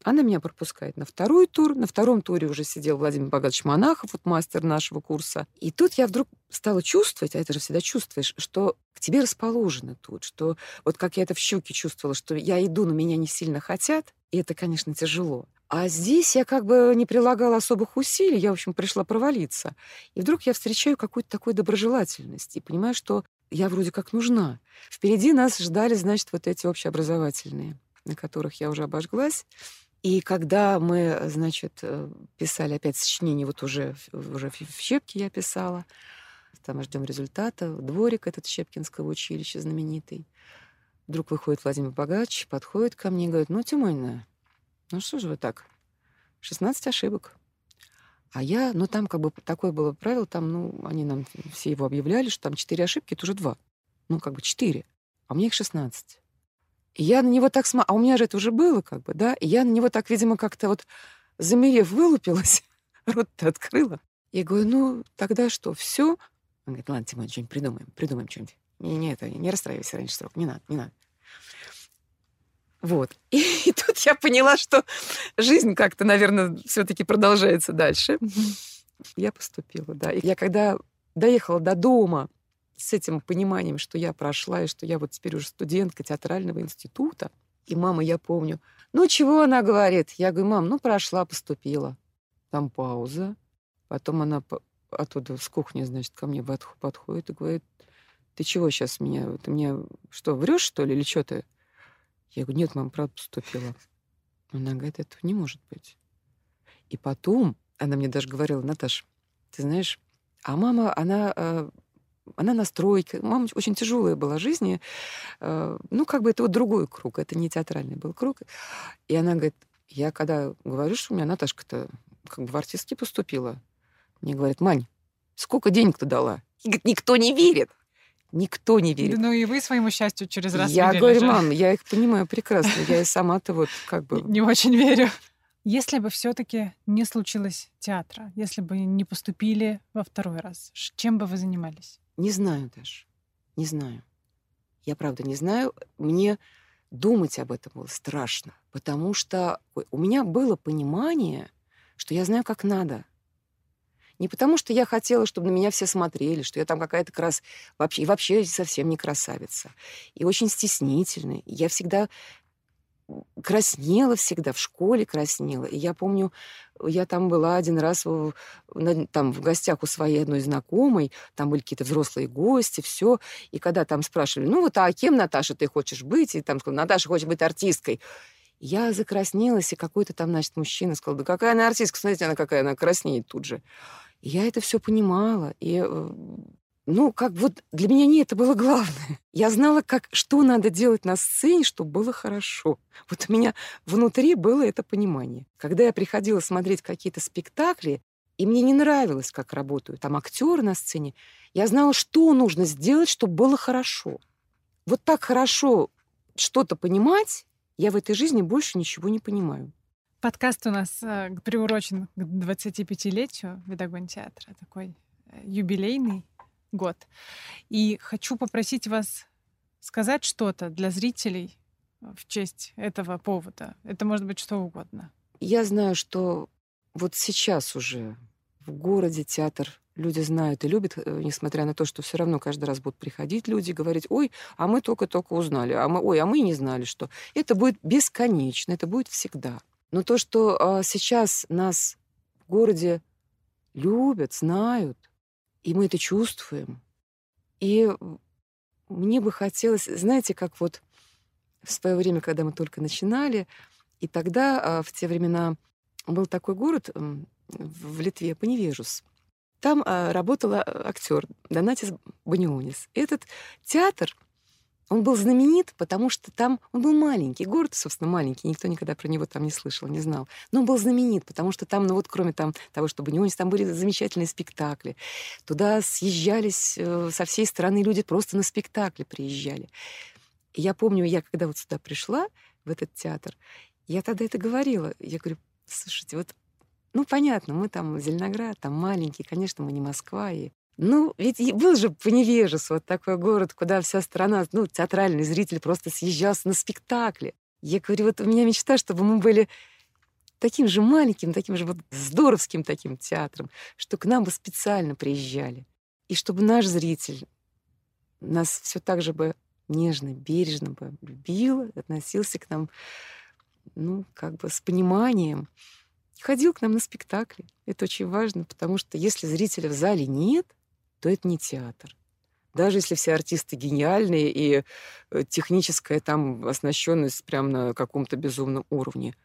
Она меня пропускает на второй тур. На втором туре уже сидел Владимир Богатович Монахов, вот мастер нашего курса. И тут я вдруг стала чувствовать, а это же всегда чувствуешь, что к тебе расположено тут, что вот как я это в щуке чувствовала, что я иду, но меня не сильно хотят, и это, конечно, тяжело. А здесь я как бы не прилагала особых усилий, я, в общем, пришла провалиться. И вдруг я встречаю какую-то такую доброжелательность и понимаю, что я вроде как нужна. Впереди нас ждали, значит, вот эти общеобразовательные, на которых я уже обожглась. И когда мы, значит, э, писали опять сочинение, вот уже, уже в Щепке я писала, там ждем результата, дворик этот Щепкинского училища знаменитый. Вдруг выходит Владимир Богач, подходит ко мне и говорит, ну, Тимонина, ну что же вы так? 16 ошибок. А я, ну там как бы такое было правило, там, ну, они нам все его объявляли, что там 4 ошибки, это уже 2. Ну, как бы 4. А мне их 16. И я на него так смотрела, а у меня же это уже было, как бы, да, и я на него так, видимо, как-то вот замерев, вылупилась, <laughs> рот-то открыла. Я говорю, ну, тогда что, все? Он говорит, ладно, Тимон, что-нибудь придумаем, придумаем что-нибудь. Не, не, это, не расстраивайся раньше срока, не надо, не надо. Вот. И, <laughs> и тут я поняла, что жизнь как-то, наверное, все-таки продолжается дальше. Я поступила, да. И я когда доехала до дома с этим пониманием, что я прошла, и что я вот теперь уже студентка театрального института, и мама, я помню, ну чего она говорит? Я говорю, мам, ну прошла, поступила. Там пауза. Потом она оттуда с кухни, значит, ко мне подходит и говорит, ты чего сейчас меня, ты мне что, врешь, что ли, или что ты? Я говорю, нет, мама, правда поступила. Она говорит, этого не может быть. И потом она мне даже говорила, Наташ, ты знаешь, а мама, она, э, она на стройке. Мама очень тяжелая была жизнь. Э, ну, как бы это вот другой круг, это не театральный был круг. И она говорит, я когда говорю, что у меня Наташка-то как бы в артистки поступила, мне говорят, Мань, сколько денег ты дала? И говорит, никто не верит. Никто не верит. Ну и вы своему счастью через раз Я говорю, же. мам, я их понимаю прекрасно. Я и сама-то вот как бы... <laughs> Не очень верю. Если бы все-таки не случилось театра, если бы не поступили во второй раз, чем бы вы занимались? Не знаю даже. Не знаю. Я правда не знаю. Мне думать об этом было страшно, потому что у меня было понимание, что я знаю, как надо. Не потому, что я хотела, чтобы на меня все смотрели, что я там какая-то крас... Вообще, и вообще совсем не красавица. И очень стеснительная. Я всегда краснела всегда, в школе краснела. И я помню, я там была один раз в, там, в гостях у своей одной знакомой, там были какие-то взрослые гости, все. И когда там спрашивали, ну вот, а кем, Наташа, ты хочешь быть? И там сказала, Наташа хочет быть артисткой. Я закраснелась, и какой-то там, значит, мужчина сказал, да какая она артистка, смотрите, она какая, она краснеет тут же. Я это все понимала. И э, ну, как вот для меня не это было главное. <laughs> Я знала, как, что надо делать на сцене, чтобы было хорошо. Вот у меня внутри было это понимание. Когда я приходила смотреть какие-то спектакли, и мне не нравилось, как работают там актеры на сцене, я знала, что нужно сделать, чтобы было хорошо. Вот так хорошо что-то понимать, я в этой жизни больше ничего не понимаю. Подкаст у нас э, приурочен к 25-летию Видогон театра, такой э, юбилейный год. И хочу попросить вас сказать что-то для зрителей в честь этого повода. Это может быть что угодно. Я знаю, что вот сейчас уже в городе театр люди знают и любят, э, несмотря на то, что все равно каждый раз будут приходить люди и говорить, ой, а мы только-только узнали, а мы, ой, а мы не знали, что это будет бесконечно, это будет всегда. Но то, что а, сейчас нас в городе любят, знают, и мы это чувствуем. И мне бы хотелось, знаете, как вот в свое время, когда мы только начинали, и тогда, а, в те времена, был такой город в Литве, Паневежус. Там а, работала актер Донатис Банионис. Этот театр он был знаменит, потому что там он был маленький, город, собственно, маленький, никто никогда про него там не слышал, не знал. Но он был знаменит, потому что там, ну вот кроме там, того, чтобы не там были замечательные спектакли. Туда съезжались э, со всей страны люди просто на спектакли приезжали. И я помню, я когда вот сюда пришла, в этот театр, я тогда это говорила. Я говорю, слушайте, вот ну, понятно, мы там Зеленоград, там маленький, конечно, мы не Москва, и ну, ведь был же Поневежес, вот такой город, куда вся страна, ну, театральный зритель просто съезжался на спектакли. Я говорю, вот у меня мечта, чтобы мы были таким же маленьким, таким же вот здоровским таким театром, что к нам бы специально приезжали. И чтобы наш зритель нас все так же бы нежно, бережно бы любил, относился к нам, ну, как бы с пониманием, ходил к нам на спектакли. Это очень важно, потому что если зрителя в зале нет, то это не театр. Даже если все артисты гениальные и э, техническая там оснащенность прям на каком-то безумном уровне,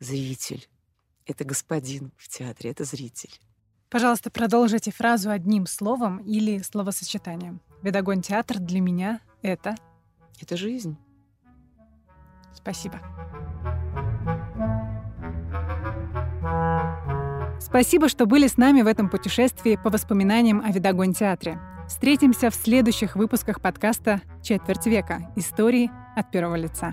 зритель — это господин в театре, это зритель. Пожалуйста, продолжите фразу одним словом или словосочетанием. Ведогон театр для меня — это... Это жизнь. Спасибо. Спасибо, что были с нами в этом путешествии по воспоминаниям о Видогон театре. Встретимся в следующих выпусках подкаста «Четверть века. Истории от первого лица».